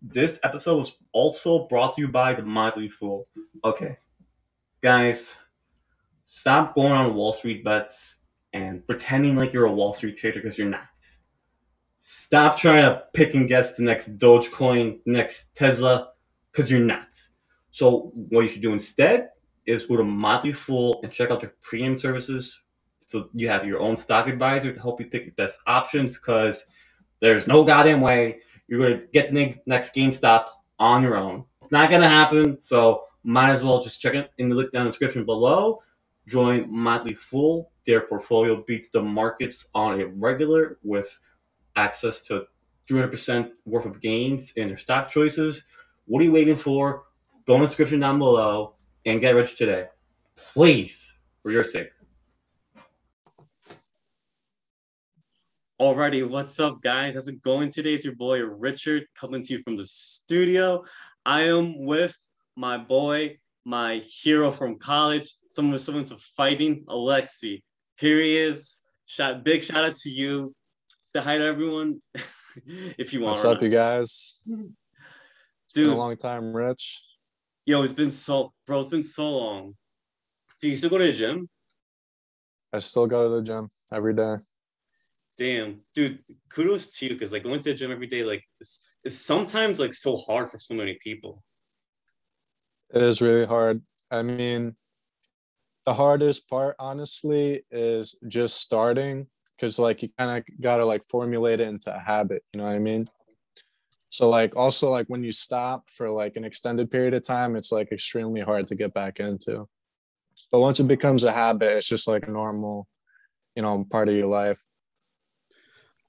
This episode was also brought to you by the Motley Fool. Okay, guys, stop going on Wall Street bets and pretending like you're a Wall Street trader because you're not. Stop trying to pick and guess the next Dogecoin, next Tesla, because you're not. So what you should do instead is go to Motley Fool and check out their premium services. So you have your own stock advisor to help you pick your best options because there's no goddamn way you're going to get the next GameStop on your own. It's not going to happen. So might as well just check it in the link down the description below. Join Motley Fool. Their portfolio beats the markets on a regular with access to 200% worth of gains in their stock choices. What are you waiting for? Go in the description down below and get rich today. Please, for your sake. Alrighty, what's up, guys? How's it going today? It's your boy Richard coming to you from the studio. I am with my boy, my hero from college, someone someone to fighting, Alexiy. Here he is. Shout, big shout out to you. Say hi to everyone if you want. What's up, you guys? Dude, a long time, Rich. Yo, it's been so, bro. It's been so long. Do you still go to the gym? I still go to the gym every day. Damn, dude, kudos to you because like going to the gym every day, like it's, it's sometimes like so hard for so many people. It is really hard. I mean, the hardest part, honestly, is just starting because like you kind of gotta like formulate it into a habit. You know what I mean? So like also like when you stop for like an extended period of time, it's like extremely hard to get back into. But once it becomes a habit, it's just like normal, you know, part of your life.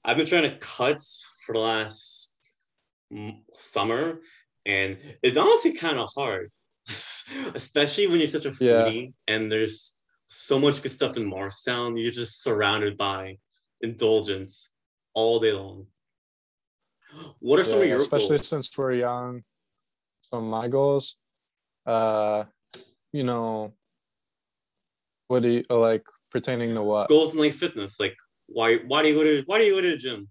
I've been trying to cut for the last summer, and it's honestly kind of hard, especially when you're such a foodie yeah. and there's so much good stuff in Morristown. You're just surrounded by indulgence all day long. What are yeah, some of your especially goals? since we're young? Some of my goals, uh, you know, what do you like pertaining to what goals in like fitness? Like why why do you go to why do you go to the gym?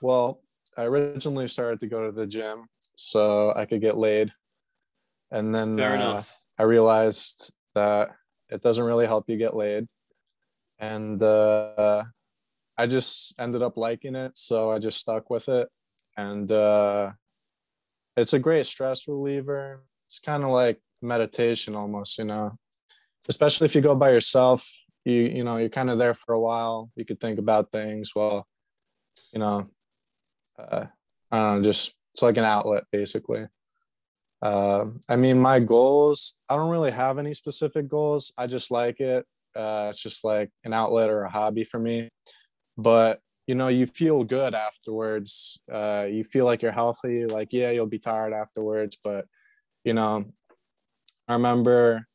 Well, I originally started to go to the gym so I could get laid, and then uh, I realized that it doesn't really help you get laid, and uh, I just ended up liking it, so I just stuck with it, and uh, it's a great stress reliever. It's kind of like meditation almost, you know, especially if you go by yourself you you know you're kind of there for a while you could think about things well you know uh, i don't know just it's like an outlet basically. Uh, i mean my goals i don't really have any specific goals i just like it uh, it's just like an outlet or a hobby for me. But you know you feel good afterwards uh, you feel like you're healthy like yeah you'll be tired afterwards but you know i remember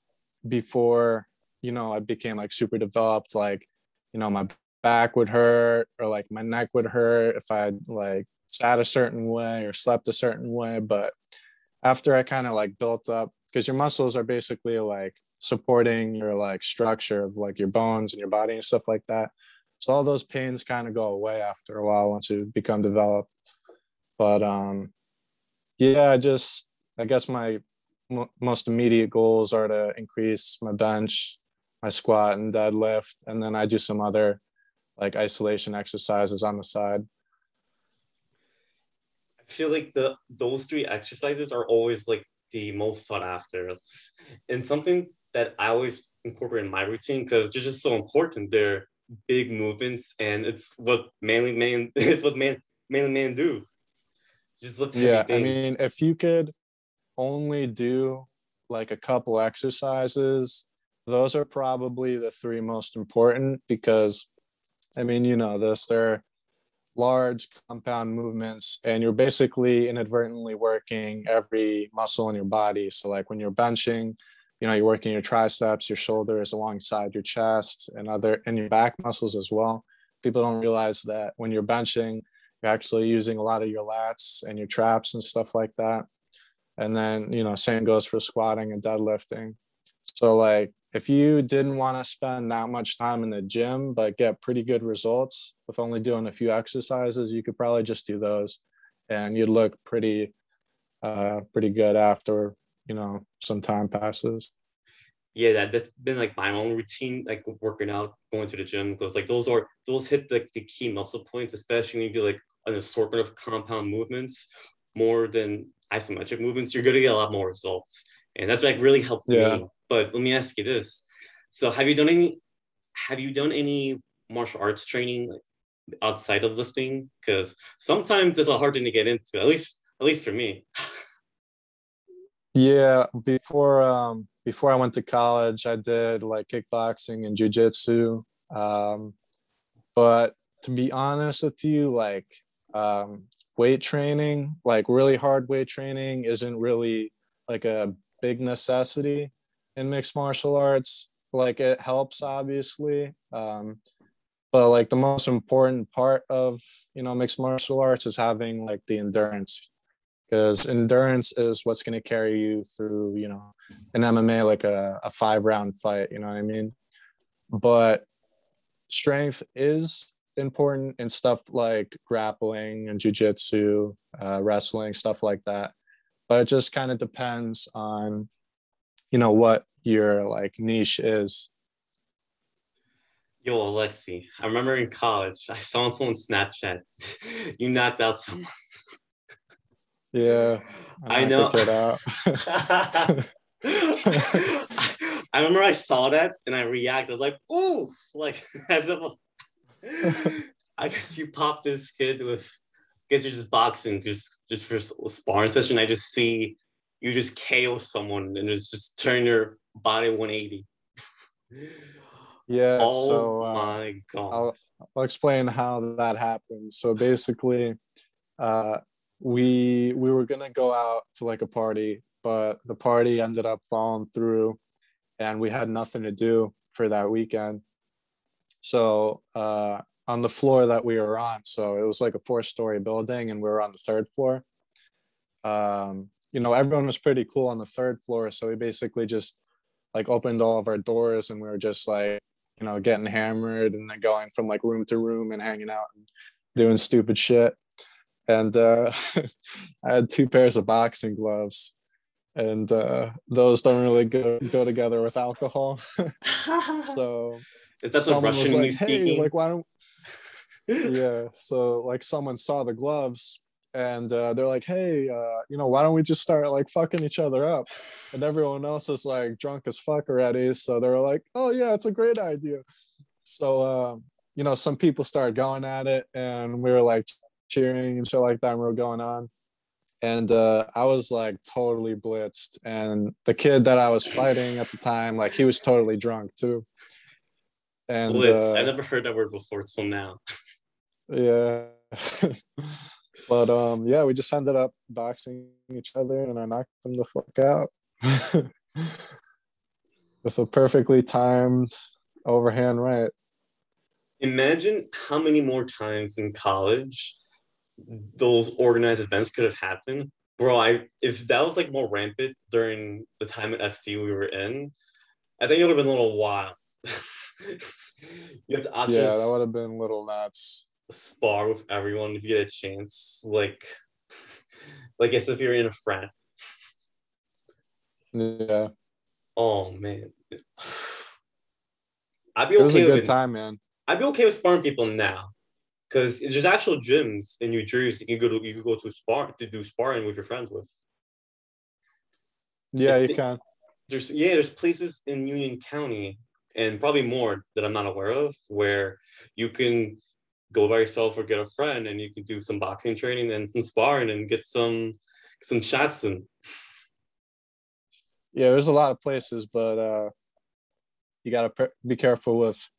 before you know, I became like super developed. Like, you know, my back would hurt or like my neck would hurt if I like sat a certain way or slept a certain way. But after I kind of like built up, because your muscles are basically like supporting your like structure of like your bones and your body and stuff like that. So all those pains kind of go away after a while once you become developed. But um, yeah, I just I guess my m- most immediate goals are to increase my bench, my squat and deadlift and then i do some other like isolation exercises on the side. I feel like the those three exercises are always like the most sought after. And something that i always incorporate in my routine because they're just so important. They're big movements and it's what manly man it's what man manly man do. Just lift yeah i mean if you could only do like a couple exercises those are probably the three most important because I mean, you know this, they're large compound movements and you're basically inadvertently working every muscle in your body. So like when you're benching, you know, you're working your triceps, your shoulders alongside your chest and other and your back muscles as well. People don't realize that when you're benching, you're actually using a lot of your lats and your traps and stuff like that. And then, you know, same goes for squatting and deadlifting. So like if you didn't want to spend that much time in the gym but get pretty good results with only doing a few exercises, you could probably just do those and you'd look pretty uh pretty good after, you know, some time passes. Yeah, that, that's been like my own routine, like working out, going to the gym. Because like those are those hit the, the key muscle points, especially when you do like an assortment of compound movements more than isometric movements, you're gonna get a lot more results. And that's like really helped yeah. me. But let me ask you this. So have you done any have you done any martial arts training like, outside of lifting? Because sometimes it's a hard thing to get into, at least at least for me. yeah, before um before I went to college, I did like kickboxing and jujitsu. Um, but to be honest with you, like um, weight training, like really hard weight training, isn't really like a big necessity in mixed martial arts. Like it helps, obviously, um, but like the most important part of you know mixed martial arts is having like the endurance, because endurance is what's going to carry you through you know an MMA like a, a five round fight. You know what I mean? But strength is important in stuff like grappling and jujitsu, uh, wrestling, stuff like that. But it just kind of depends on, you know, what your like niche is. Yo, Alexiy, I remember in college, I saw on someone's Snapchat, you knocked out someone. Yeah, I, I know. I remember I saw that and I reacted. I was like, "Ooh!" Like as if I guess you popped this kid with, guess you're just boxing just just for a sparring session. I just see you just KO someone and just just turn your body 180. Yeah. Oh so, uh, my god. I'll, I'll explain how that happened. So basically, uh, we we were gonna go out to like a party, but the party ended up falling through, and we had nothing to do for that weekend. So uh, on the floor that we were on. So it was like a four story building and we were on the third floor. Um, you know, everyone was pretty cool on the third floor. So we basically just like opened all of our doors and we were just like, you know, getting hammered and then going from like room to room and hanging out and doing stupid shit. And uh, I had two pairs of boxing gloves and uh, those don't really go, go together with alcohol. so is that the Russian like, hey, like why don't yeah. So like someone saw the gloves and uh, they're like, hey, uh, you know, why don't we just start like fucking each other up? And everyone else is like drunk as fuck already. So they're like, oh yeah, it's a great idea. So uh, you know, some people started going at it, and we were like cheering and shit like that. And we were going on, and uh, I was like totally blitzed. And the kid that I was fighting at the time, like he was totally drunk too. And Blitz. I uh, never heard that word before till now. yeah. But um yeah we just ended up boxing each other and i knocked them the fuck out. With a perfectly timed overhand right? Imagine how many more times in college those organized events could have happened. Bro i if that was like more rampant during the time at fd we were in i think it would have been a little wild. You have to yeah that would have been little nuts spar with everyone if you get a chance. Like, like as if you're in a frat. Yeah. Oh man. I'd be okay. It was a good with, time, man. I'd be okay with sparring people now, because there's actual gyms in New Jersey you can go to. You can go to spar to do sparring with your friends with. Yeah, you can. There's yeah, there's places in Union County and probably more that I'm not aware of where you can go by yourself or get a friend and you can do some boxing training and some sparring and get some some shots in. Yeah, there's a lot of places, but uh, you gotta pre- be careful with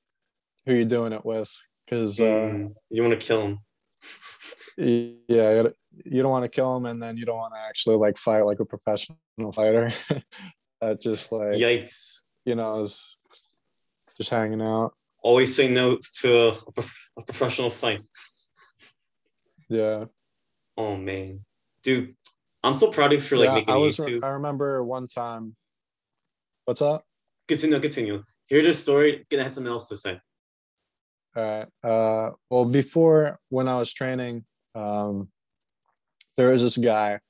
who you're doing it with because uh, mm, you want to kill them. Yeah, you don't want to kill them, and then you don't want to actually like fight like a professional fighter. that just like yikes, you know, is just hanging out always say no to a, a professional fight. Yeah. Oh man, dude, I'm so proud of you for like yeah, making I was, YouTube. I remember one time. What's up? continue, continue. Hear the story. Gonna have something else to say. All right. Uh, well, before when I was training, um, there was this guy,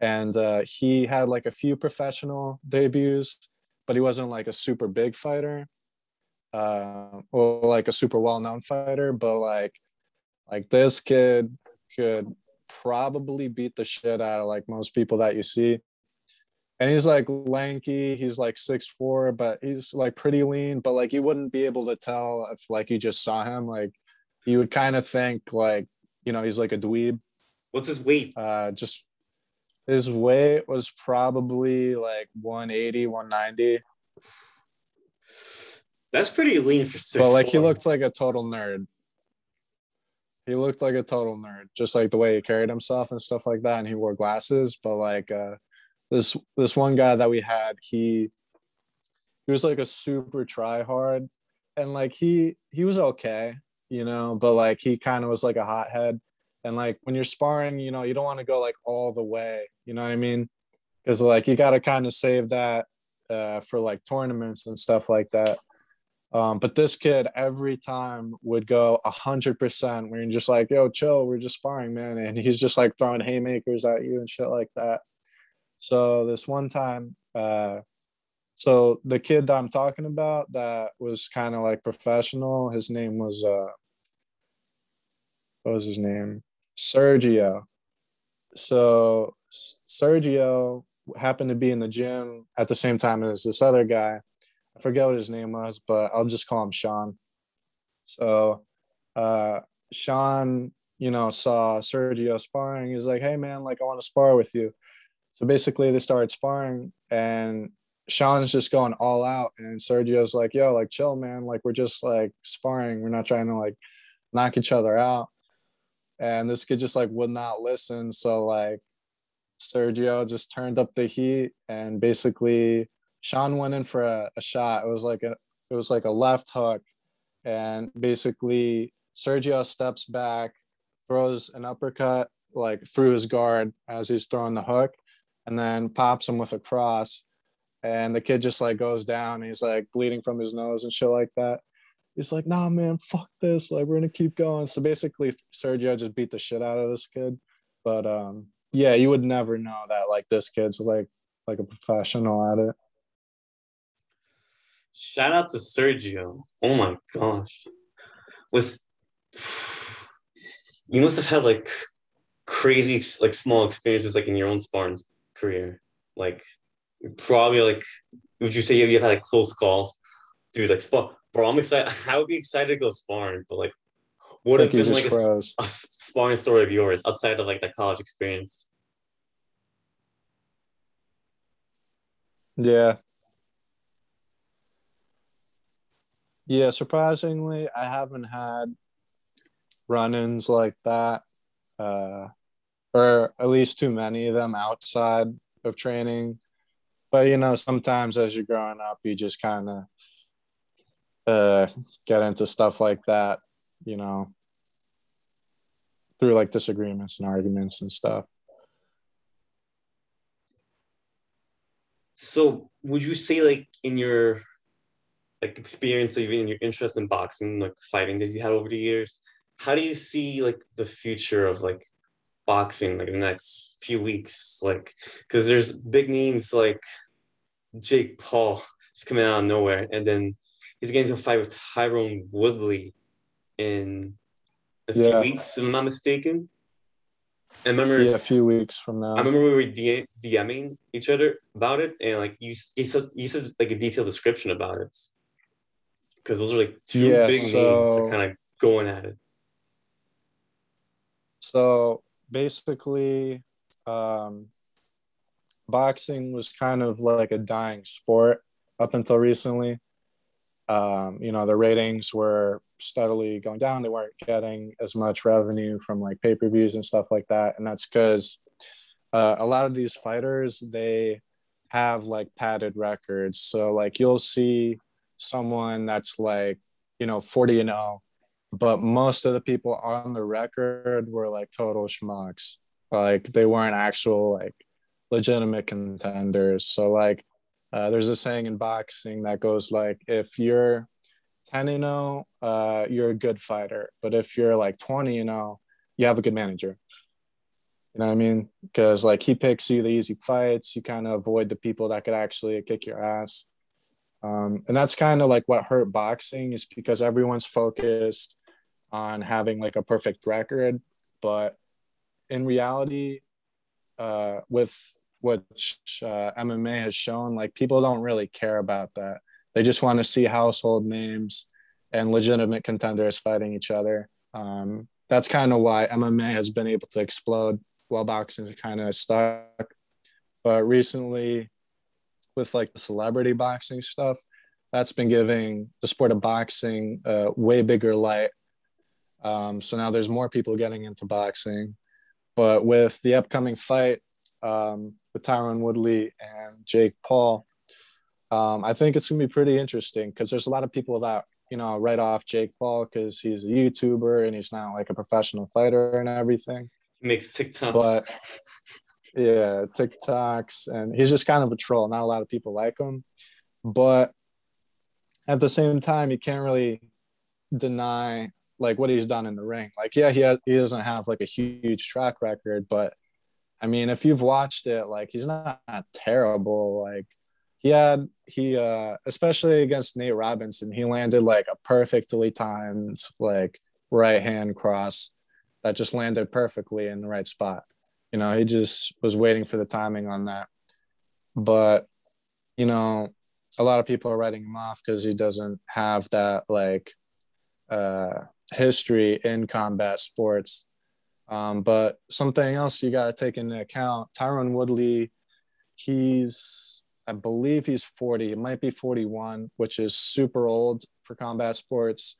and uh, he had like a few professional debuts, but he wasn't like a super big fighter, uh, or like a super well-known fighter. But like, like this kid could probably beat the shit out of like most people that you see. And he's like lanky he's like six four but he's like pretty lean but like you wouldn't be able to tell if like you just saw him. Like you would kind of think like you know he's like a dweeb. What's his weight? Uh just his weight was probably like 180 190 that's pretty lean for six but like he looked like a total nerd. He looked like a total nerd just like the way he carried himself and stuff like that and he wore glasses. But like uh this this one guy that we had he he was like a super try hard and like he he was okay you know but like he kind of was like a hothead. And like when you're sparring you know you don't want to go like all the way you know what i mean? Because like you got to kind of save that uh, for like tournaments and stuff like that um, but this kid every time would go a hundred percent you're just like yo chill we're just sparring man and he's just like throwing haymakers at you and shit like that so this one time, uh, so the kid that I'm talking about that was kind of like professional, his name was uh, what was his name? Sergio. So Sergio happened to be in the gym at the same time as this other guy. I forget what his name was, but I'll just call him Sean. So uh, Sean, you know, saw Sergio sparring. He's like, "Hey man, like I want to spar with you." So basically, they started sparring, and Sean's just going all out, and Sergio's like, "Yo, like chill, man. Like we're just like sparring. We're not trying to like knock each other out." And this kid just like would not listen. So like Sergio just turned up the heat, and basically Sean went in for a, a shot. It was like a it was like a left hook, and basically Sergio steps back, throws an uppercut like through his guard as he's throwing the hook and then pops him with a cross. And the kid just like goes down. he's like bleeding from his nose and shit like that. He's like, nah, man, fuck this. Like, we're gonna keep going. So basically, Sergio just beat the shit out of this kid. But um, yeah, you would never know that like this kid's like like a professional at it. Shout out to Sergio. Oh my gosh. Was you must have had like crazy like small experiences like in your own sparring career? Like probably like would you say you've had like close calls? Dude, like spar bro, I'm excited. I would be excited to go sparring, but like what have been like a, a, sparring story of yours outside of like that college experience? Yeah. Yeah, surprisingly, I haven't had run-ins like that. Uh or at least too many of them outside of training. But you know, sometimes as you're growing up, you just kind of uh, get into stuff like that, you know, through like disagreements and arguments and stuff. So, would you say, like, in your like experience, even in your interest in boxing, like fighting that you had over the years, how do you see like the future of like boxing like in the next few weeks? Like because there's big names like jake paul just coming out of nowhere and then he's getting to a fight with tyron woodley in a few weeks if i'm not mistaken. I remember yeah, a few weeks from now. I remember we were DMing each other about it, and like you, you said, you said like a detailed description about it, because those are like two yeah, big so, names are kind of going at it. So basically um, boxing was kind of like a dying sport up until recently. Um, you know, the ratings were steadily going down. They weren't getting as much revenue from like pay per views and stuff like that. And that's because uh, a lot of these fighters, they have like padded records. So, like, you'll see someone that's like, you know, 40 and 0 but most of the people on the record were like total schmucks. Like they weren't actual like legitimate contenders. So like Uh, there's a saying in boxing that goes like, if you're 10 and 0, uh, you're a good fighter. But if you're like 20 and 0, you have a good manager. You know what I mean? Because like he picks you the easy fights, you kind of avoid the people that could actually kick your ass. Um, and that's kind of like what hurt boxing is because everyone's focused on having like a perfect record. But in reality, uh, with which uh, MMA has shown, like people don't really care about that. They just want to see household names and legitimate contenders fighting each other. Um, that's kind of why MMA has been able to explode while boxing is kind of stuck. But recently, with like the celebrity boxing stuff, that's been giving the sport of boxing a way bigger light. Um, so now there's more people getting into boxing. But with the upcoming fight um, with Tyron Woodley and Jake Paul, um, I think it's gonna be pretty interesting because there's a lot of people that you know write off Jake Paul because he's a YouTuber and he's not like a professional fighter and everything. He makes TikToks. But yeah, TikToks, and he's just kind of a troll. Not a lot of people like him, but at the same time, you can't really deny like what he's done in the ring. Like, yeah, he has, he doesn't have like a huge track record, but I mean, if you've watched it, like he's not, not terrible. Like he had he uh especially against Nate Robinson, he landed like a perfectly timed like right hand cross that just landed perfectly in the right spot. You know, he just was waiting for the timing on that. But, you know, a lot of people are writing him off because he doesn't have that like uh, history in combat sports. Um, but something else you got to take into account Tyron Woodley, he's, I believe he's 40, it might be 41, which is super old for combat sports.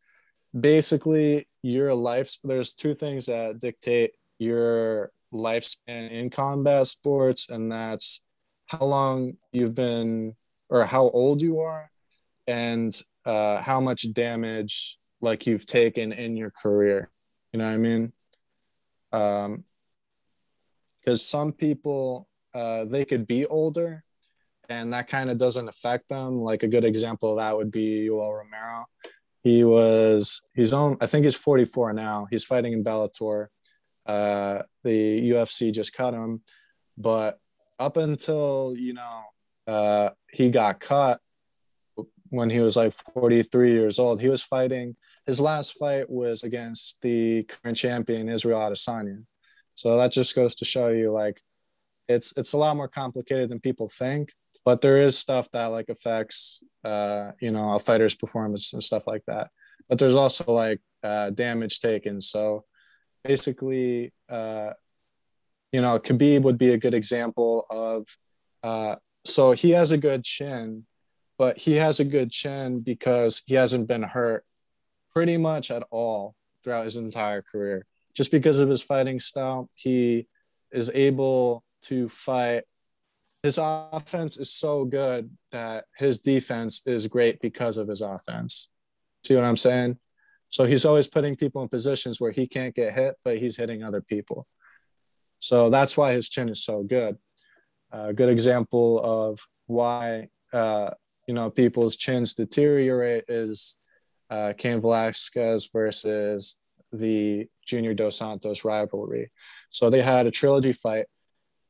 Basically, your life, there's two things that dictate your lifespan in combat sports, and that's how long you've been or how old you are and uh, how much damage like you've taken in your career. You know what i mean? Um because some people uh, they could be older and that kind of doesn't affect them. Like a good example of that would be Yoel Romero. He was he's on i think he's 44 now. He's fighting in bellator uh, the ufc just cut him but up until you know uh, he got cut when he was like 43 years old. He was fighting. His last fight was against the current champion Israel Adesanya. So that just goes to show you like it's it's a lot more complicated than people think. But there is stuff that like affects uh, you know a fighter's performance and stuff like that. But there's also like uh, damage taken. So basically, uh, you know, Khabib would be a good example of uh, so he has a good chin, but he has a good chin because he hasn't been hurt pretty much at all throughout his entire career. Just because of his fighting style, he is able to fight. His offense is so good that his defense is great because of his offense. See what I'm saying? So he's always putting people in positions where he can't get hit, but he's hitting other people. So that's why his chin is so good a good example of why uh, you know people's chins deteriorate is uh, Cain Velasquez versus the Junior Dos Santos rivalry. So they had a trilogy fight.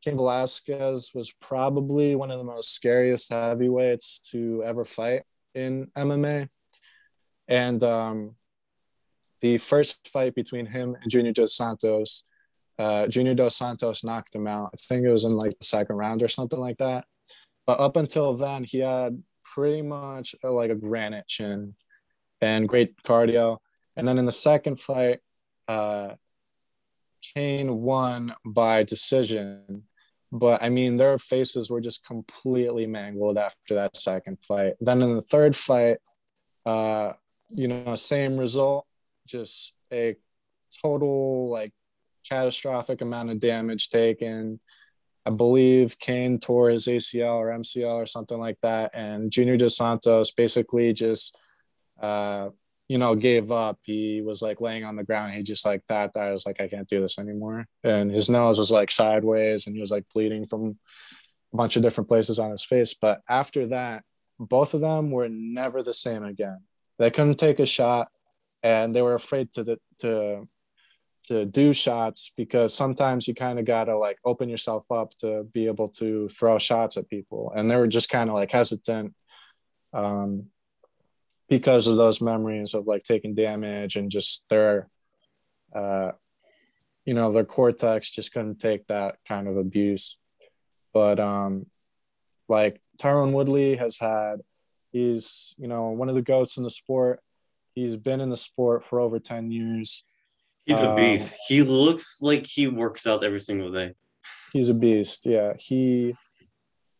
Cain Velasquez was probably one of the most scariest heavyweights to ever fight in MMA. And um, the first fight between him and Junior Dos Santos uh, Junior Dos Santos knocked him out. I think it was in like the second round or something like that. But up until then, he had pretty much a, like a granite chin and great cardio. And then in the second fight, uh, Cain won by decision. But I mean, their faces were just completely mangled after that second fight. Then in the third fight, uh, you know, same result, just a total like catastrophic amount of damage taken. I believe Cain tore his ACL or MCL or something like that. And Junior Dos Santos basically just, uh, you know, gave up. He was like laying on the ground. He just like that. I was like, I can't do this anymore. And his nose was like sideways and he was like bleeding from a bunch of different places on his face. But after that, both of them were never the same again. They couldn't take a shot, and they were afraid to to to do shots because sometimes you kind of gotta like open yourself up to be able to throw shots at people, and they were just kind of like hesitant. Um, because of those memories of like taking damage and just their uh you know their cortex just couldn't take that kind of abuse but um like Tyron Woodley has had he's you know one of the goats in the sport he's been in the sport for over 10 years. He's a beast. Um, he looks like he works out every single day. He's a beast yeah. He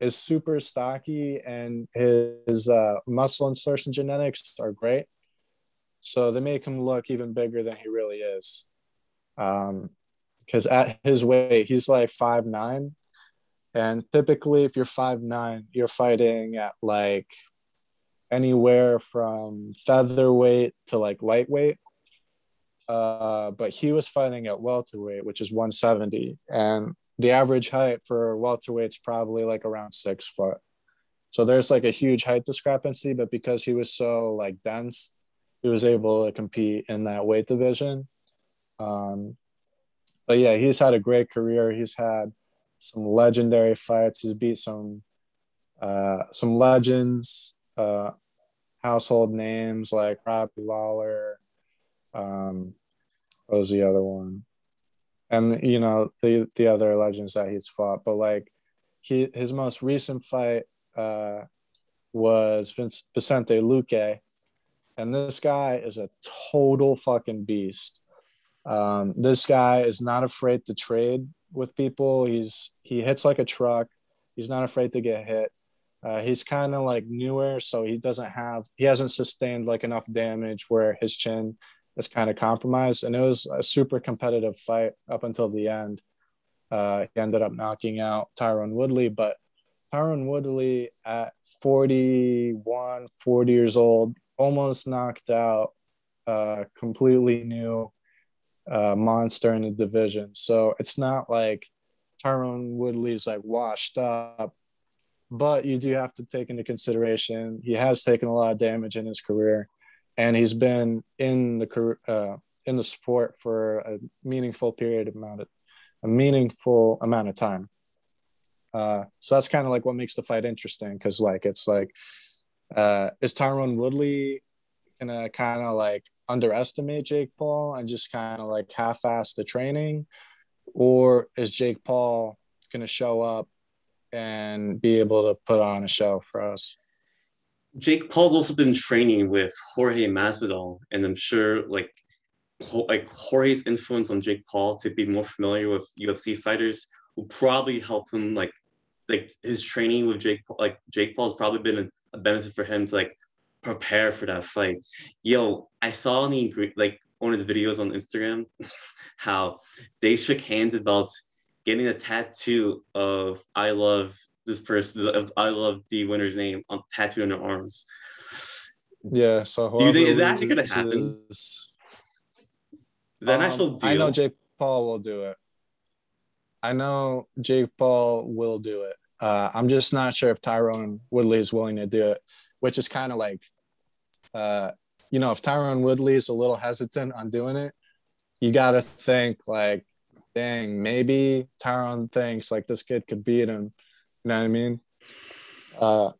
is super stocky and his uh, muscle insertion genetics are great. So they make him look even bigger than he really is. Because um, at his weight, he's like five nine, and typically, if you're five nine, you're fighting at like anywhere from featherweight to like lightweight. Uh, but he was fighting at welterweight, which is 170, and the average height for welterweight's probably like around six foot. So there's like a huge height discrepancy, but because he was so like dense, he was able to compete in that weight division. Um, but yeah, he's had a great career. He's had some legendary fights. He's beat some uh, some legends, uh, household names like Robbie Lawler. Um, what was the other one? and you know the the other legends that he's fought but like he his most recent fight uh was Vince, Vicente Luque and this guy is a total fucking beast um this guy is not afraid to trade with people he's he hits like a truck he's not afraid to get hit uh, he's kind of like newer so he doesn't have he hasn't sustained like enough damage where his chin is kind of compromised. And it was a super competitive fight up until the end. Uh, he ended up knocking out Tyrone Woodley, but Tyrone Woodley at 41, 40 years old, almost knocked out a completely new uh, monster in the division. So it's not like Tyron Woodley's like washed up, but you do have to take into consideration he has taken a lot of damage in his career and he's been in the uh, in the sport for a meaningful period amount of a meaningful amount of time. Uh, so that's kind of like what makes the fight interesting because like it's like uh, is Tyrone Woodley gonna kind of like underestimate Jake Paul and just kind of like half-ass the training, or is Jake Paul gonna show up and be able to put on a show for us? Jake Paul's also been training with Jorge Masvidal, and I'm sure like like Jorge's influence on Jake Paul to be more familiar with UFC fighters will probably help him like like his training with Jake Paul, like Jake Paul's probably been a, benefit for him to like prepare for that fight. Yo, I saw the like one of the videos on Instagram how they shook hands about getting a tattoo of I love this person. I love the winner's name on tattooed on their arms. Yeah. So do you think is that actually going to happen? Is, is that um, actual deal? I know Jake Paul will do it. I know Jake Paul will do it. Uh, I'm just not sure if Tyron Woodley is willing to do it, which is kind of like, uh, you know, if Tyron Woodley is a little hesitant on doing it, you got to think like, dang, maybe Tyron thinks like this kid could beat him you know what I mean? Uh,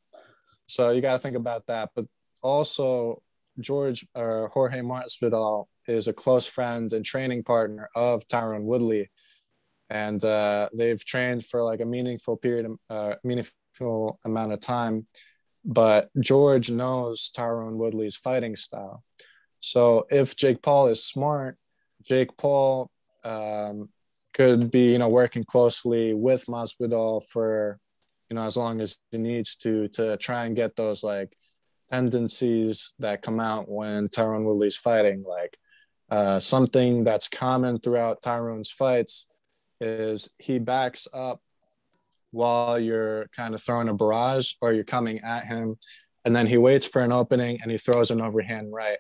so you got to think about that. But also, George or Jorge Masvidal is a close friend and training partner of Tyron Woodley, and uh, they've trained for like a meaningful period, uh, meaningful amount of time. But George knows Tyron Woodley's fighting style. So if Jake Paul is smart, Jake Paul um, could be, you know, working closely with Masvidal for you know, as long as he needs to, to try and get those like tendencies that come out when Tyron Woodley's fighting. Like uh, something that's common throughout Tyrone's fights is he backs up while you're kind of throwing a barrage or you're coming at him. And then he waits for an opening and he throws an overhand right.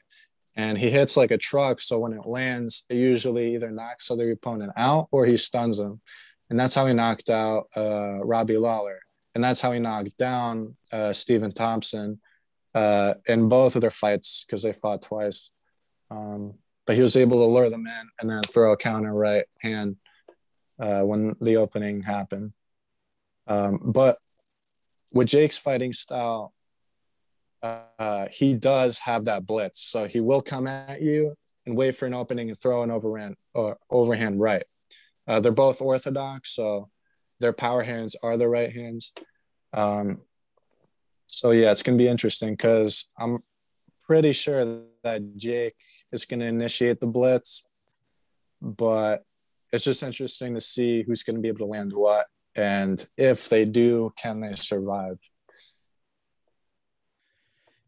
And he hits like a truck. So when it lands, it usually either knocks the other opponent out or he stuns him. And that's how he knocked out uh, Robbie Lawler and that's how he knocked down uh, Stephen Thompson uh, in both of their fights because they fought twice. Um, but he was able to lure them in and then throw a counter right hand uh, when the opening happened. Um, but with Jake's fighting style, uh, he does have that blitz. So he will come at you and wait for an opening and throw an overhand or overhand right. Uh, they're both orthodox, so their power hands are the right hands. Um, so yeah, it's gonna be interesting because I'm pretty sure that Jake is gonna initiate the blitz, but it's just interesting to see who's gonna be able to land what, and if they do, can they survive?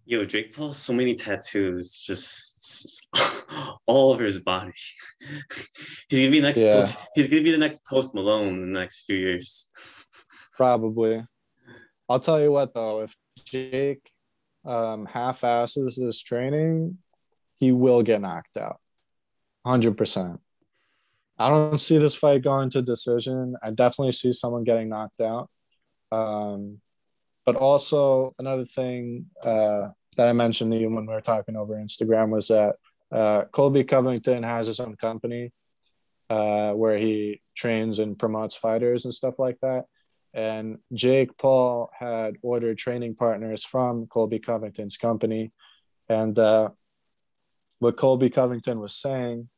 Yo, Jake Paul, so many tattoos, just all over his body. he's gonna be next. Yeah. Post, he's gonna be the next Post Malone in the next few years. Probably. I'll tell you what though, if Jake um, half-asses this training, he will get knocked out, hundred percent. I don't see this fight going to decision. I definitely see someone getting knocked out. Um, but also another thing uh, that I mentioned to you when we were talking over Instagram was that uh, Colby Covington has his own company uh, where he trains and promotes fighters and stuff like that. And Jake Paul had ordered training partners from Colby Covington's company. And uh, what Colby Covington was saying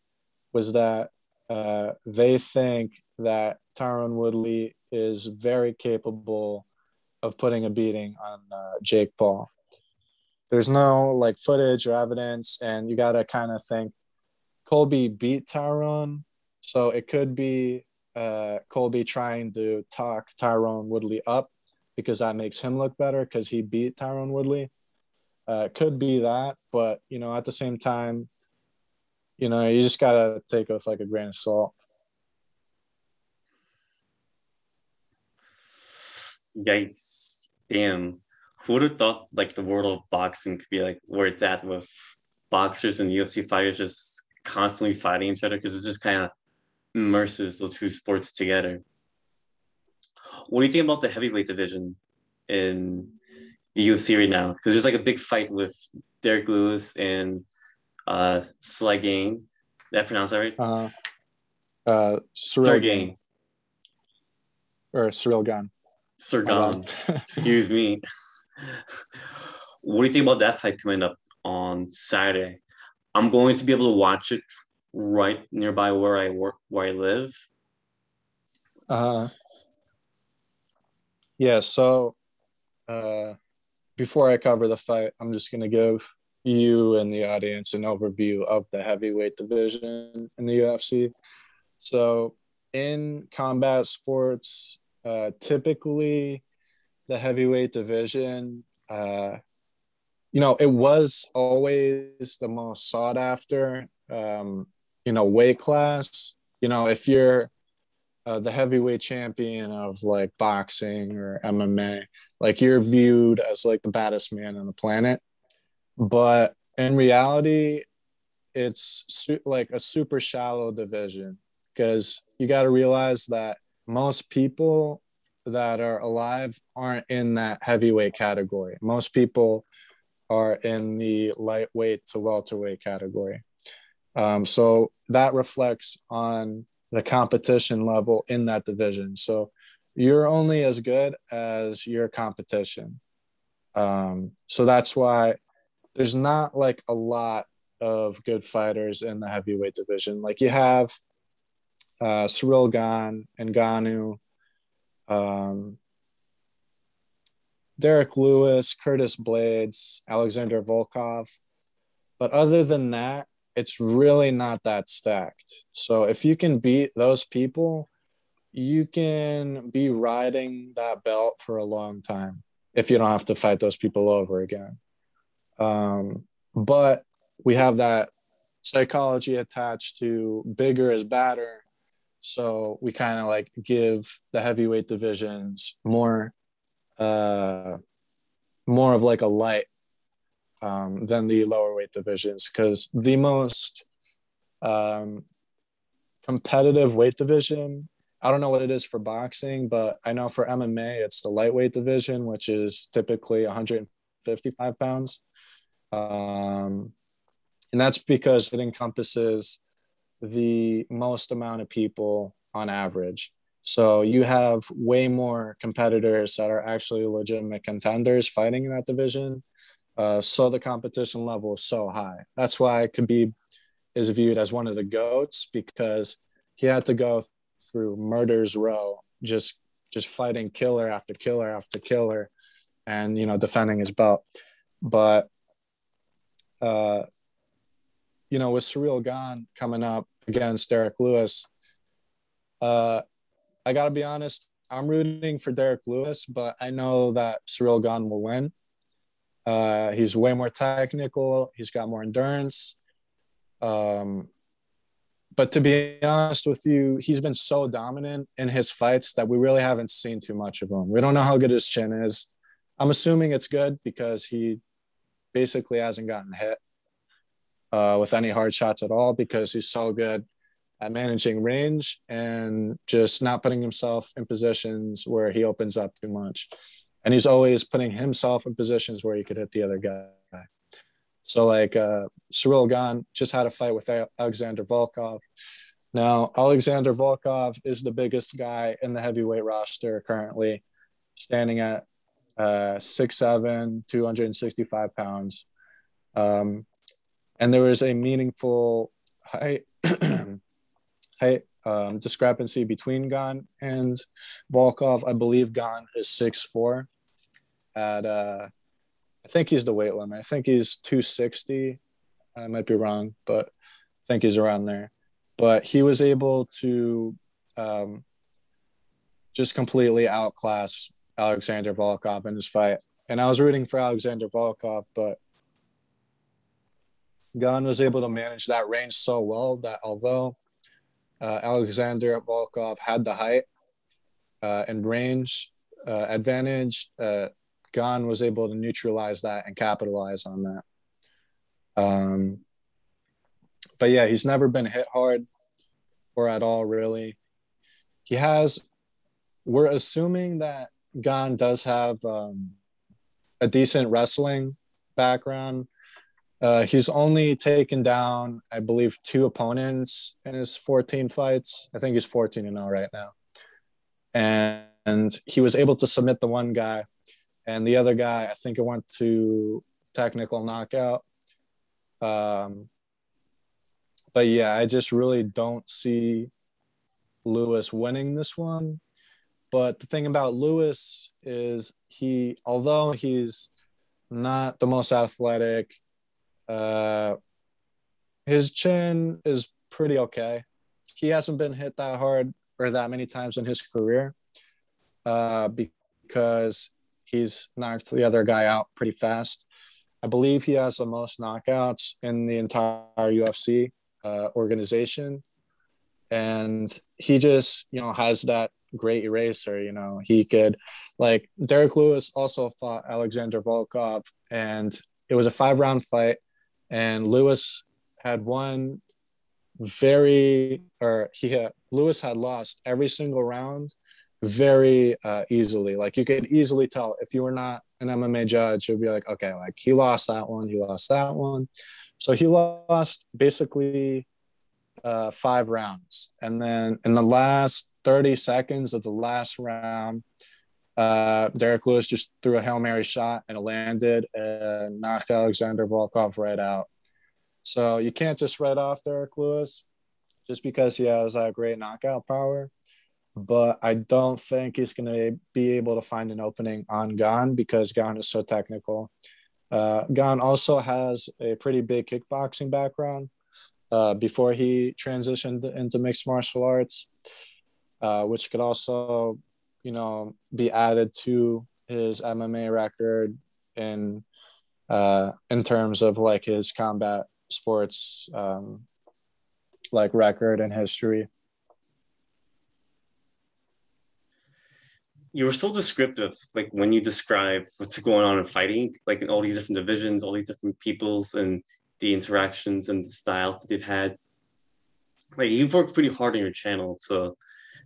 was that uh, they think that Tyron Woodley is very capable of putting a beating on uh, Jake Paul. There's no like footage or evidence, and you got to kind of think Colby beat Tyrone. so it could be uh, Colby trying to talk Tyrone Woodley up because that makes him look better because he beat Tyrone Woodley. Uh, could be that, but you know, at the same time, you know, you just gotta take it with like a grain of salt. Yikes. Damn. Who would have thought like the world of boxing could be like where it's at with boxers and UFC fighters just constantly fighting each other because it just kind of immerses those two sports together. What do you think about the heavyweight division in the UFC right now? Because there's like a big fight with Derrick Lewis and uh Sly Did I pronounce that right? Uh, uh Ciryl Gane. Or Ciryl Gane. Sir Gone. Excuse me. what do you think about that fight coming up on Saturday? I'm going to be able to watch it right nearby where I work, where I live. Uh, yeah. So, uh, before I cover the fight, I'm just going to give you and the audience an overview of the heavyweight division in the UFC. So, in combat sports, uh, typically, the heavyweight division, uh, you know, it was always the most sought after, um, you know, weight class. You know, if you're uh, the heavyweight champion of like boxing or MMA, like you're viewed as like the baddest man on the planet. But in reality, it's su- like a super shallow division because you got to realize that most people that are alive aren't in that heavyweight category. Most people are in the lightweight to welterweight category. Um, so that reflects on the competition level in that division. So you're only as good as your competition. Um, so that's why there's not like a lot of good fighters in the heavyweight division. Like you have uh, Ciryl Gane and Ngannou, um, Derrick Lewis, Curtis Blaydes, Alexander Volkov. But other than that, it's really not that stacked. So if you can beat those people, you can be riding that belt for a long time if you don't have to fight those people over again. Um, but we have that psychology attached to bigger is better so we kind of like give the heavyweight divisions more, uh, more of like a light um, than the lower weight divisions because the most um, competitive weight division I don't know what it is for boxing, but I know for MMA, it's the lightweight division, which is typically 155 pounds. Um, and that's because it encompasses the most amount of people on average. So you have way more competitors that are actually legitimate contenders fighting in that division. Uh, so the competition level is so high. That's why Khabib is viewed as one of the goats because he had to go through murders row, just just fighting killer after killer after killer, and you know defending his belt. But uh, you know, with Ciryl Gane coming up against Derrick Lewis, uh, I got to be honest, I'm rooting for Derrick Lewis, but I know that Ciryl Gane will win. Uh, he's way more technical. He's got more endurance. Um, but to be honest with you, he's been so dominant in his fights that we really haven't seen too much of him. We don't know how good his chin is. I'm assuming it's good because he basically hasn't gotten hit uh, with any hard shots at all because he's so good at managing range and just not putting himself in positions where he opens up too much. And he's always putting himself in positions where he could hit the other guy. So like uh, Ciryl Gane just had a fight with Alexander Volkov. Now Alexander Volkov is the biggest guy in the heavyweight roster currently, standing at uh, 6'7", 265 pounds. Um, and there was a meaningful height height um, discrepancy between Gane and Volkov. I believe Gane is six four. At uh, I think he's the weight limit. I think he's two sixty. I might be wrong, but I think he's around there. But he was able to um, just completely outclass Alexander Volkov in his fight. And I was rooting for Alexander Volkov, but Gane was able to manage that range so well that although uh, Alexander Volkov had the height uh, and range uh, advantage, uh, Gane was able to neutralize that and capitalize on that. Um, but yeah, he's never been hit hard or at all, really. He has, we're assuming that Gane does have um, a decent wrestling background uh, he's only taken down, I believe, two opponents in his 14 fights. I think he's 14 and 0 right now. And, and he was able to submit the one guy, and the other guy, I think it went to technical knockout. Um, but yeah, I just really don't see Lewis winning this one. But the thing about Lewis is he, although he's not the most athletic, uh, his chin is pretty okay. He hasn't been hit that hard or that many times in his career uh, because he's knocked the other guy out pretty fast. I believe he has the most knockouts in the entire UFC uh, organization. And he just, you know, has that great eraser. You know, he could, like, Derrick Lewis also fought Alexander Volkov, and it was a five round fight and Lewis had won very, or he had, Lewis had lost every single round very uh, easily. Like you could easily tell if you were not an MMA judge, you'd be like, okay, like he lost that one, he lost that one. So he lost basically uh, five rounds. And then in the last 30 seconds of the last round, uh, Derrick Lewis just threw a Hail Mary shot and it landed and knocked Alexander Volkov right out. So you can't just write off Derrick Lewis just because he has that great knockout power. But I don't think he's going to be able to find an opening on Gane because Gane is so technical. Uh, Gane also has a pretty big kickboxing background uh, before he transitioned into mixed martial arts, uh, which could also you know, be added to his MMA record in uh, in terms of like his combat sports um, like record and history. You were so descriptive, like when you describe what's going on in fighting, like in all these different divisions, all these different peoples, and the interactions and the styles that they've had. Like you've worked pretty hard on your channel to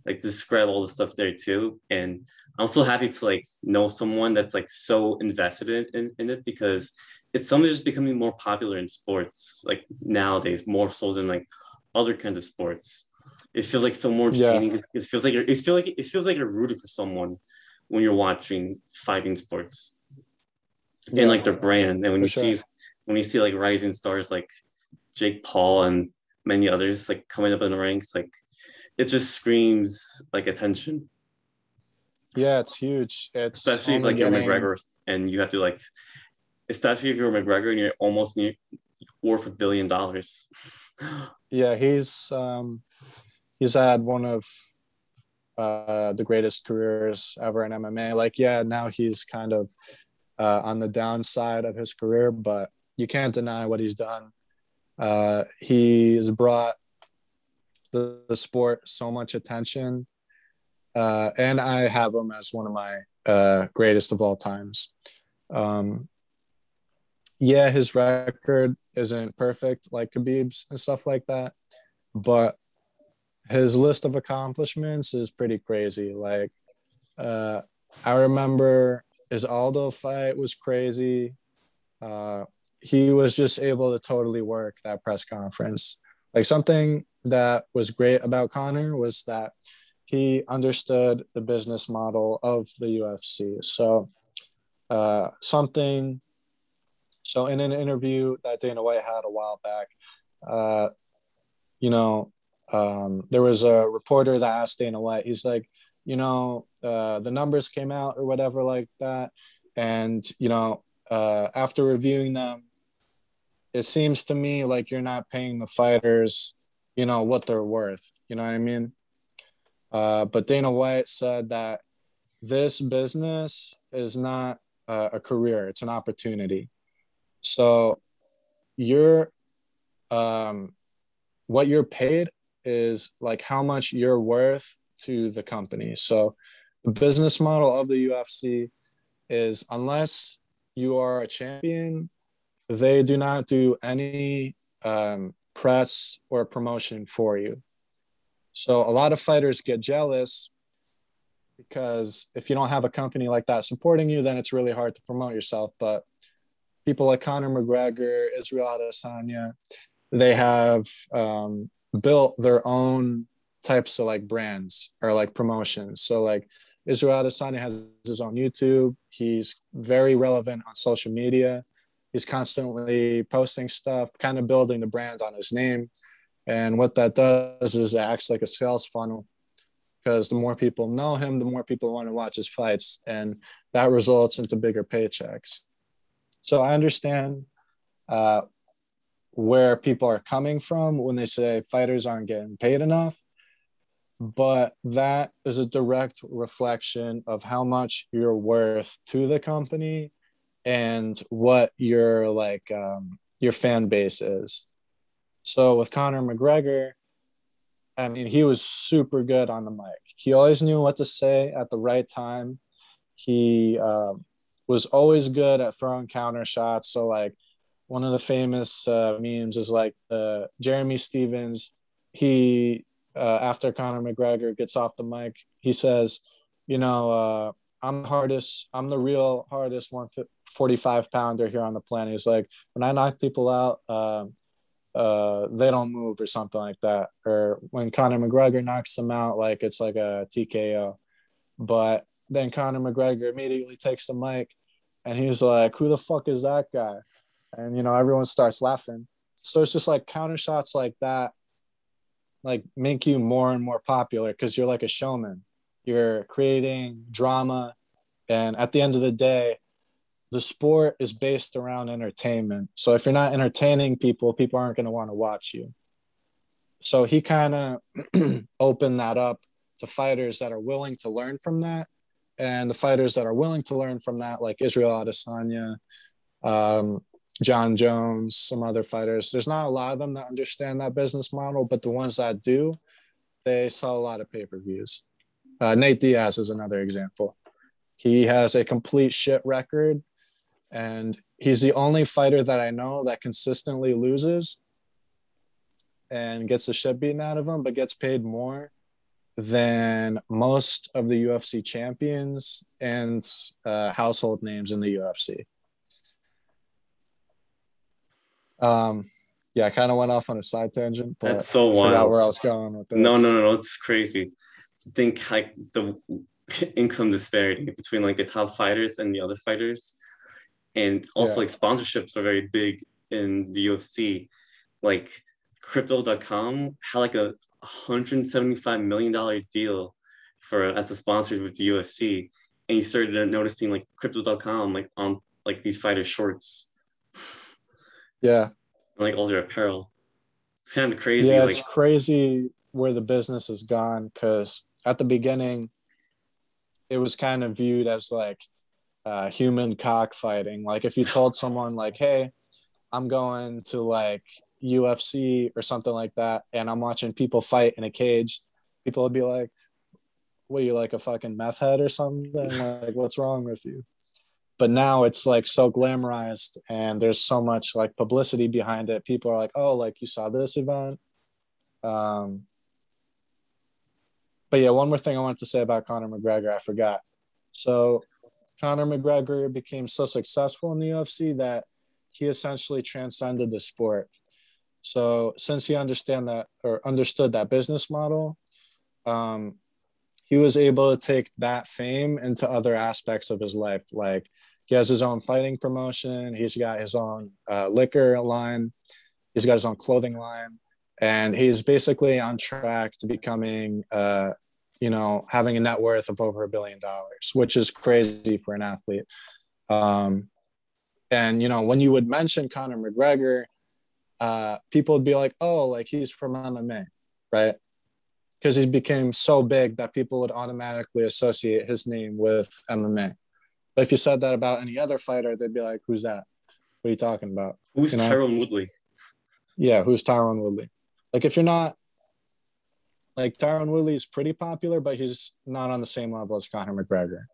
like describe all the stuff there too. And I'm so happy to like know someone that's like so invested in, in, in it because it's something that's becoming more popular in sports like nowadays, more so than like other kinds of sports. It feels like so more entertaining. Yeah. It, feels like you're, it feels like it feels like you're rooting for someone when you're watching fighting sports yeah. and like their brand. And when for you sure. see when you see like rising stars like Jake Paul and many others like coming up in the ranks, like it just screams like attention. Yeah, it's huge. It's especially like getting... you're McGregor and you have to like, especially if you're McGregor and you're almost near worth a billion dollars. yeah, he's um, he's had one of uh, the greatest careers ever in MMA. Like, yeah, now he's kind of uh, on the downside of his career, but you can't deny what he's done. Uh, he's brought the, the, sport so much attention, uh, and I have him as one of my uh, greatest of all times. Um, yeah, his record isn't perfect like Khabib's and stuff like that, but his list of accomplishments is pretty crazy. Like, uh, I remember his Aldo fight was crazy. Uh, he was just able to totally work that press conference. Like something that was great about Conor was that he understood the business model of the UFC. So uh, something. So in an interview that Dana White had a while back, uh, you know, um, there was a reporter that asked Dana White. He's like, you know, uh, the numbers came out or whatever like that, and you know, uh, after reviewing them, it seems to me like you're not paying the fighters, you know, what they're worth. You know what I mean? Uh, but Dana White said that this business is not uh, a career; it's an opportunity. So, you're, um, what you're paid is like how much you're worth to the company. So, the business model of the UFC is unless you are a champion they do not do any um, press or promotion for you. So a lot of fighters get jealous because if you don't have a company like that supporting you, then it's really hard to promote yourself. But people like Conor McGregor, Israel Adesanya, they have um, built their own types of like brands or like promotions. So like Israel Adesanya has his own YouTube. He's very relevant on social media he's constantly posting stuff, kind of building the brand on his name. And what that does is it acts like a sales funnel because the more people know him, the more people want to watch his fights. And that results into bigger paychecks. So I understand uh, where people are coming from when they say fighters aren't getting paid enough. But that is a direct reflection of how much you're worth to the company and what your like um, your fan base is. So with Conor McGregor, I mean, he was super good on the mic. He always knew what to say at the right time. He um, was always good at throwing counter shots. So like one of the famous uh, memes is like uh, Jeremy Stephens. He uh, after Conor McGregor gets off the mic, he says, "You know, uh, I'm the hardest. I'm the real hardest 145 pounder here on the planet. He's like, when I knock people out, uh, uh, they don't move or something like that. Or when Conor McGregor knocks them out, like it's like a TKO. But then Conor McGregor immediately takes the mic and he's like, who the fuck is that guy? And, you know, everyone starts laughing. So it's just like counter shots like that, like make you more and more popular because you're like a showman you're creating drama and at the end of the day the sport is based around entertainment. So if you're not entertaining people people aren't going to want to watch you. So he kind of opened that up to fighters that are willing to learn from that and the fighters that are willing to learn from that like israel adesanya um, jon jones some other fighters there's not a lot of them that understand that business model but the ones that do they sell a lot of pay-per-views uh, Nate Diaz is another example. He has a complete shit record, and he's the only fighter that I know that consistently loses and gets the shit beaten out of him, but gets paid more than most of the UFC champions and uh, household names in the UFC. Um, yeah, I kind of went off on a side tangent, but that's so wild. Forgot where I was going with this. No, no, no, no, it's crazy think like the income disparity between like the top fighters and the other fighters, and also yeah. like sponsorships are very big in the UFC. Like Crypto.com had like a 175 million dollar deal for as a sponsor with the UFC, and you started noticing like Crypto.com like on like these fighters shorts. Yeah, like all their apparel. It's kind of crazy. Yeah, like, it's crazy where the business has gone because at the beginning, it was kind of viewed as like uh, human cockfighting. Like if you told someone like, "Hey, I'm going to like UFC or something like that, and I'm watching people fight in a cage," people would be like, "What are you like a fucking meth head or something? like, what's wrong with you?" but now it's like so glamorized and there's so much like publicity behind it people are like oh like you saw this event um but yeah one more thing i wanted to say about conor mcgregor i forgot so conor mcgregor became so successful in the ufc that he essentially transcended the sport so since he understand that or understood that business model um he was able to take that fame into other aspects of his life like he has his own fighting promotion. He's got his own uh, liquor line. He's got his own clothing line, and he's basically on track to becoming, uh, you know, having a net worth of over a billion dollars, which is crazy for an athlete. Um, and you know, when you would mention Conor McGregor, uh, people would be like, "Oh, like he's from MMA, right?" Because he became so big that people would automatically associate his name with MMA. But if you said that about any other fighter, they'd be like, "Who's that? What are you talking about?" Who's you know? Tyron Woodley? Yeah, who's Tyron Woodley? Like, if you're not like Tyron Woodley is pretty popular, but he's not on the same level as Conor McGregor.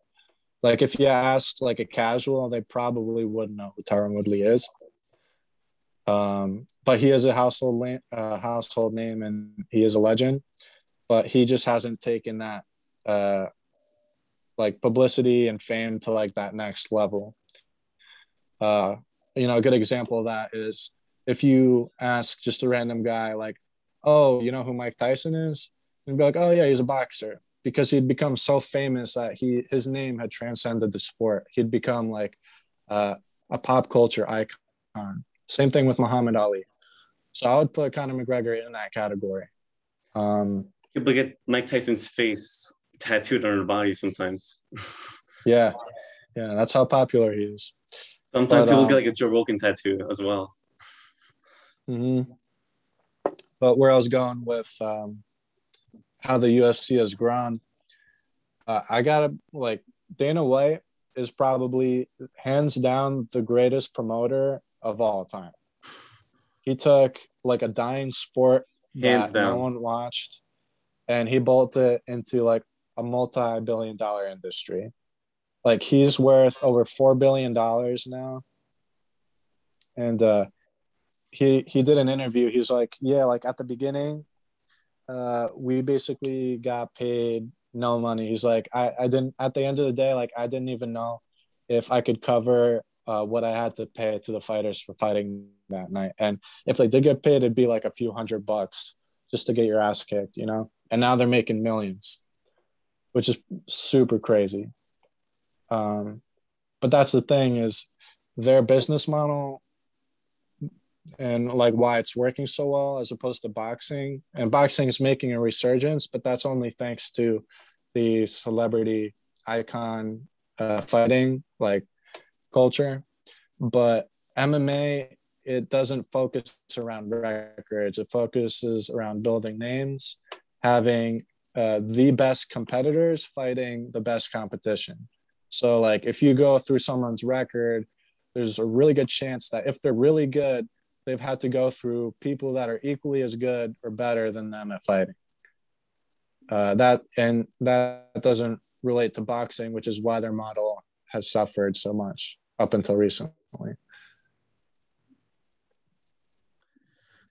Like, if you asked like a casual, they probably wouldn't know who Tyron Woodley is. Um, but he is a household uh, household name, and he is a legend. But he just hasn't taken that uh, like publicity and fame to like that next level. Uh, you know, a good example of that is if you ask just a random guy, like, oh, you know who Mike Tyson is? And be like, oh, yeah, he's a boxer. Because he'd become so famous that he his name had transcended the sport. He'd become like uh, a pop culture icon. Same thing with Muhammad Ali. So I would put Conor McGregor in that category. Um, People get Mike Tyson's face tattooed on her body sometimes. yeah, yeah, that's how popular he is. Sometimes but, people um, get like a Joe Rogan tattoo as well. Mm-hmm. But where I was going with um, how the UFC has grown, uh, I gotta like Dana White is probably hands down the greatest promoter of all time. He took like a dying sport hands that down. no one watched, and he bolted it into like a multi-billion dollar industry. Like he's worth over four billion dollars now. And uh he he did an interview. He was like, Yeah, like at the beginning, uh, we basically got paid no money. He's like, I, I didn't at the end of the day, like I didn't even know if I could cover uh, what I had to pay to the fighters for fighting that night. And if they did get paid, it'd be like a few hundred bucks just to get your ass kicked, you know? And now they're making millions which is super crazy. Um, but that's the thing is their business model and like why it's working so well as opposed to boxing. And boxing is making a resurgence, but that's only thanks to the celebrity icon uh, fighting like culture. But MMA, it doesn't focus around records. It focuses around building names, having uh, the best competitors fighting the best competition. So, like, if you go through someone's record, there's a really good chance that if they're really good, they've had to go through people that are equally as good or better than them at fighting. Uh, that and that doesn't relate to boxing, which is why their model has suffered so much up until recently.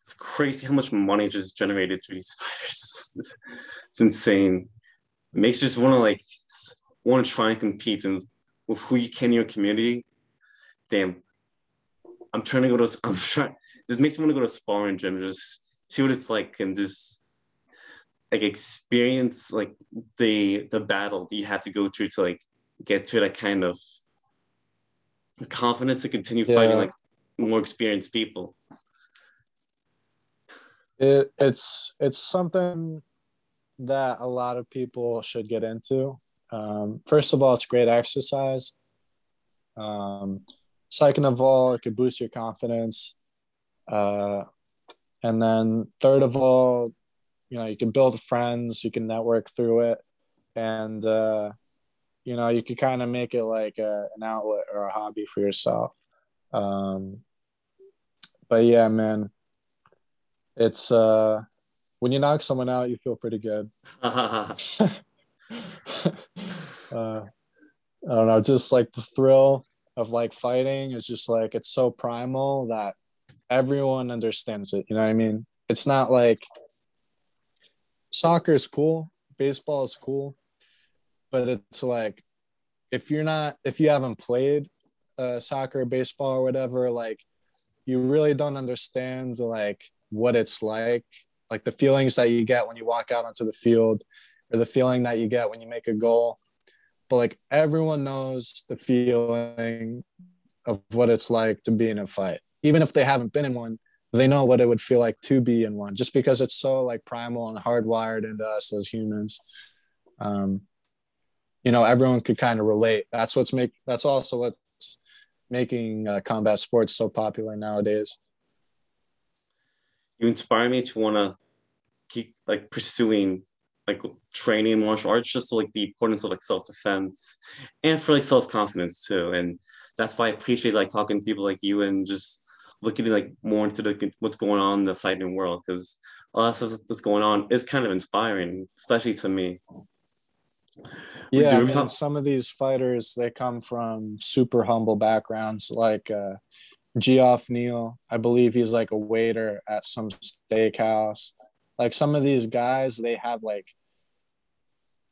it's crazy how much money just generated through these fighters. it's insane. It makes you just want to like want to try and compete and with who you can in your community. Damn, I'm trying to go to. I'm trying. This makes me want to go to sparring gym, just see what it's like, and just like experience like the the battle that you have to go through to like get to that kind of confidence to continue yeah. fighting like more experienced people. It, it's it's something that a lot of people should get into. Um, first of all, it's great exercise. Um, second of all, it could boost your confidence. Uh, and then third of all, you know, you can build friends, you can network through it, and uh, you know, you could kind of make it like a, an outlet or a hobby for yourself. Um, but yeah, man, it's uh when you knock someone out, you feel pretty good. uh, I don't know, just like the thrill of like fighting is just like it's so primal that everyone understands it. You know what I mean? It's not like soccer is cool, baseball is cool, but it's like if you're not if you haven't played uh, soccer, baseball, or whatever, like you really don't understand like what it's like, like the feelings that you get when you walk out onto the field, or the feeling that you get when you make a goal. But like everyone knows the feeling of what it's like to be in a fight, even if they haven't been in one. They know what it would feel like to be in one, just because it's so like primal and hardwired into us as humans. Um, you know, everyone could kind of relate. That's what's make. That's also what's making uh, combat sports so popular nowadays. You inspire me to want to keep like pursuing like training martial arts, just like the importance of like self defense and for like self confidence too. And that's why I appreciate like talking to people like you and just looking like more into the what's going on in the fighting world because a lot of stuff that's going on is kind of inspiring, especially to me. Yeah, I mean, some of these fighters they come from super humble backgrounds, like uh, Geoff Neal. I believe he's like a waiter at some steakhouse. Like some of these guys, they have like,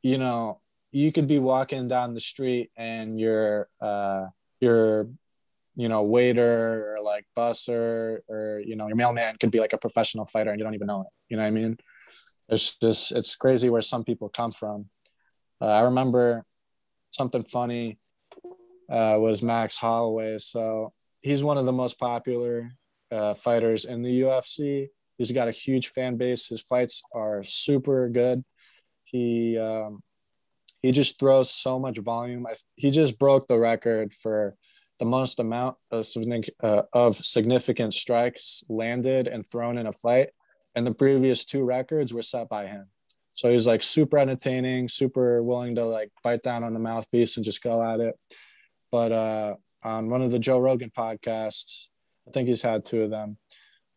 you know, you could be walking down the street and your uh, your you know waiter or like busser or you know your mailman could be like a professional fighter and you don't even know it. You know what I mean? It's just it's crazy where some people come from uh, I remember something funny uh, was Max Holloway. So he's one of the most popular uh, fighters in the UFC. He's got a huge fan base. His fights are super good. He um, he just throws so much volume. I, he just broke the record for the most amount of, uh, of significant strikes landed and thrown in a fight. And the previous two records were set by him. So he's like super entertaining, super willing to like bite down on the mouthpiece and just go at it. But uh, on one of the Joe Rogan podcasts, I think he's had two of them,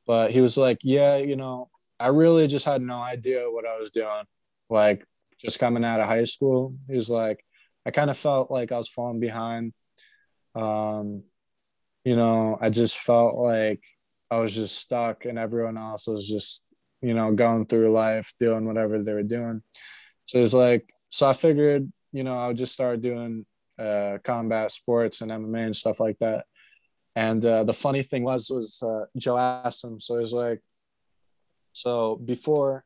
but he was like, Yeah, you know, I really just had no idea what I was doing. Like just coming out of high school, he was like, I kind of felt like I was falling behind. Um, you know, I just felt like I was just stuck and everyone else was just you know, going through life, doing whatever they were doing. So it's like, so I figured, you know, I would just start doing uh, combat sports and MMA and stuff like that. And uh, the funny thing was, was uh, Joe asked him, so was like, so before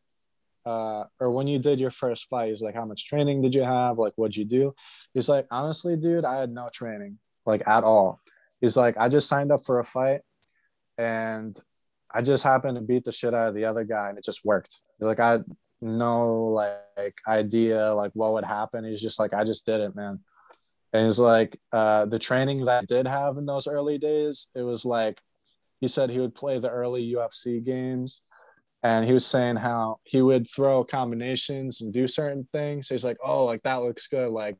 uh, or when you did your first fight, he's like, how much training did you have? Like, what'd you do? He's like, honestly, dude, I had no training, like at all. He's like, I just signed up for a fight and I just happened to beat the shit out of the other guy and it just worked. Like I no like idea like what would happen. He's just like, I just did it, man. And he's like, uh, the training that I did have in those early days, it was like he said he would play the early UFC games and he was saying how he would throw combinations and do certain things. he's like, oh, like that looks good. Like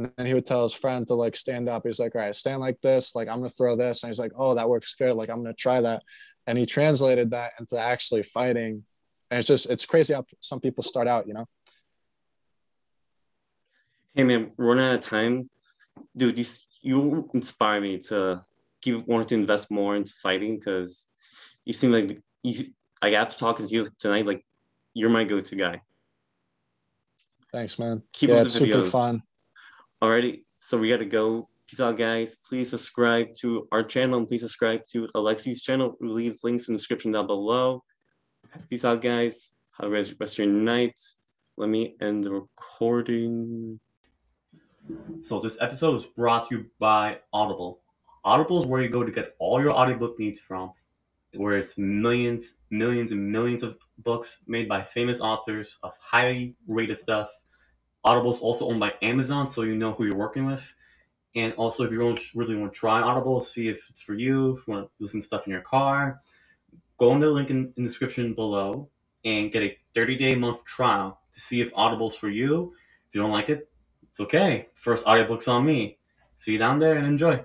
and then he would tell his friend to like stand up. He's like, all right, stand like this. Like, I'm going to throw this. And he's like, oh, that works good. Like, I'm going to try that. And he translated that into actually fighting. And it's just, it's crazy how some people start out, you know? Hey, man, running out of time. Dude, you, you inspire me to keep wanting to invest more into fighting because you seem like you, like after talking to you tonight, like you're my go-to guy. Thanks, man. Keep yeah, it's super fun. Alrighty, so we gotta go. Peace out, guys. Please subscribe to our channel and please subscribe to Alexiy's channel. We'll leave links in the description down below. Peace out, guys. Have a rest of your night. Let me end the recording. So this episode is brought to you by Audible. Audible is where you go to get all your audiobook needs from, where it's millions, millions, and millions of books made by famous authors of highly rated stuff. Audible is also owned by Amazon, so you know who you're working with. And also, if you really want to try Audible, see if it's for you, if you want to listen to stuff in your car, go on the link in, in the description below and get a 30 day month trial to see if Audible's for you. If you don't like it, it's okay. First audiobook's on me. See you down there and enjoy.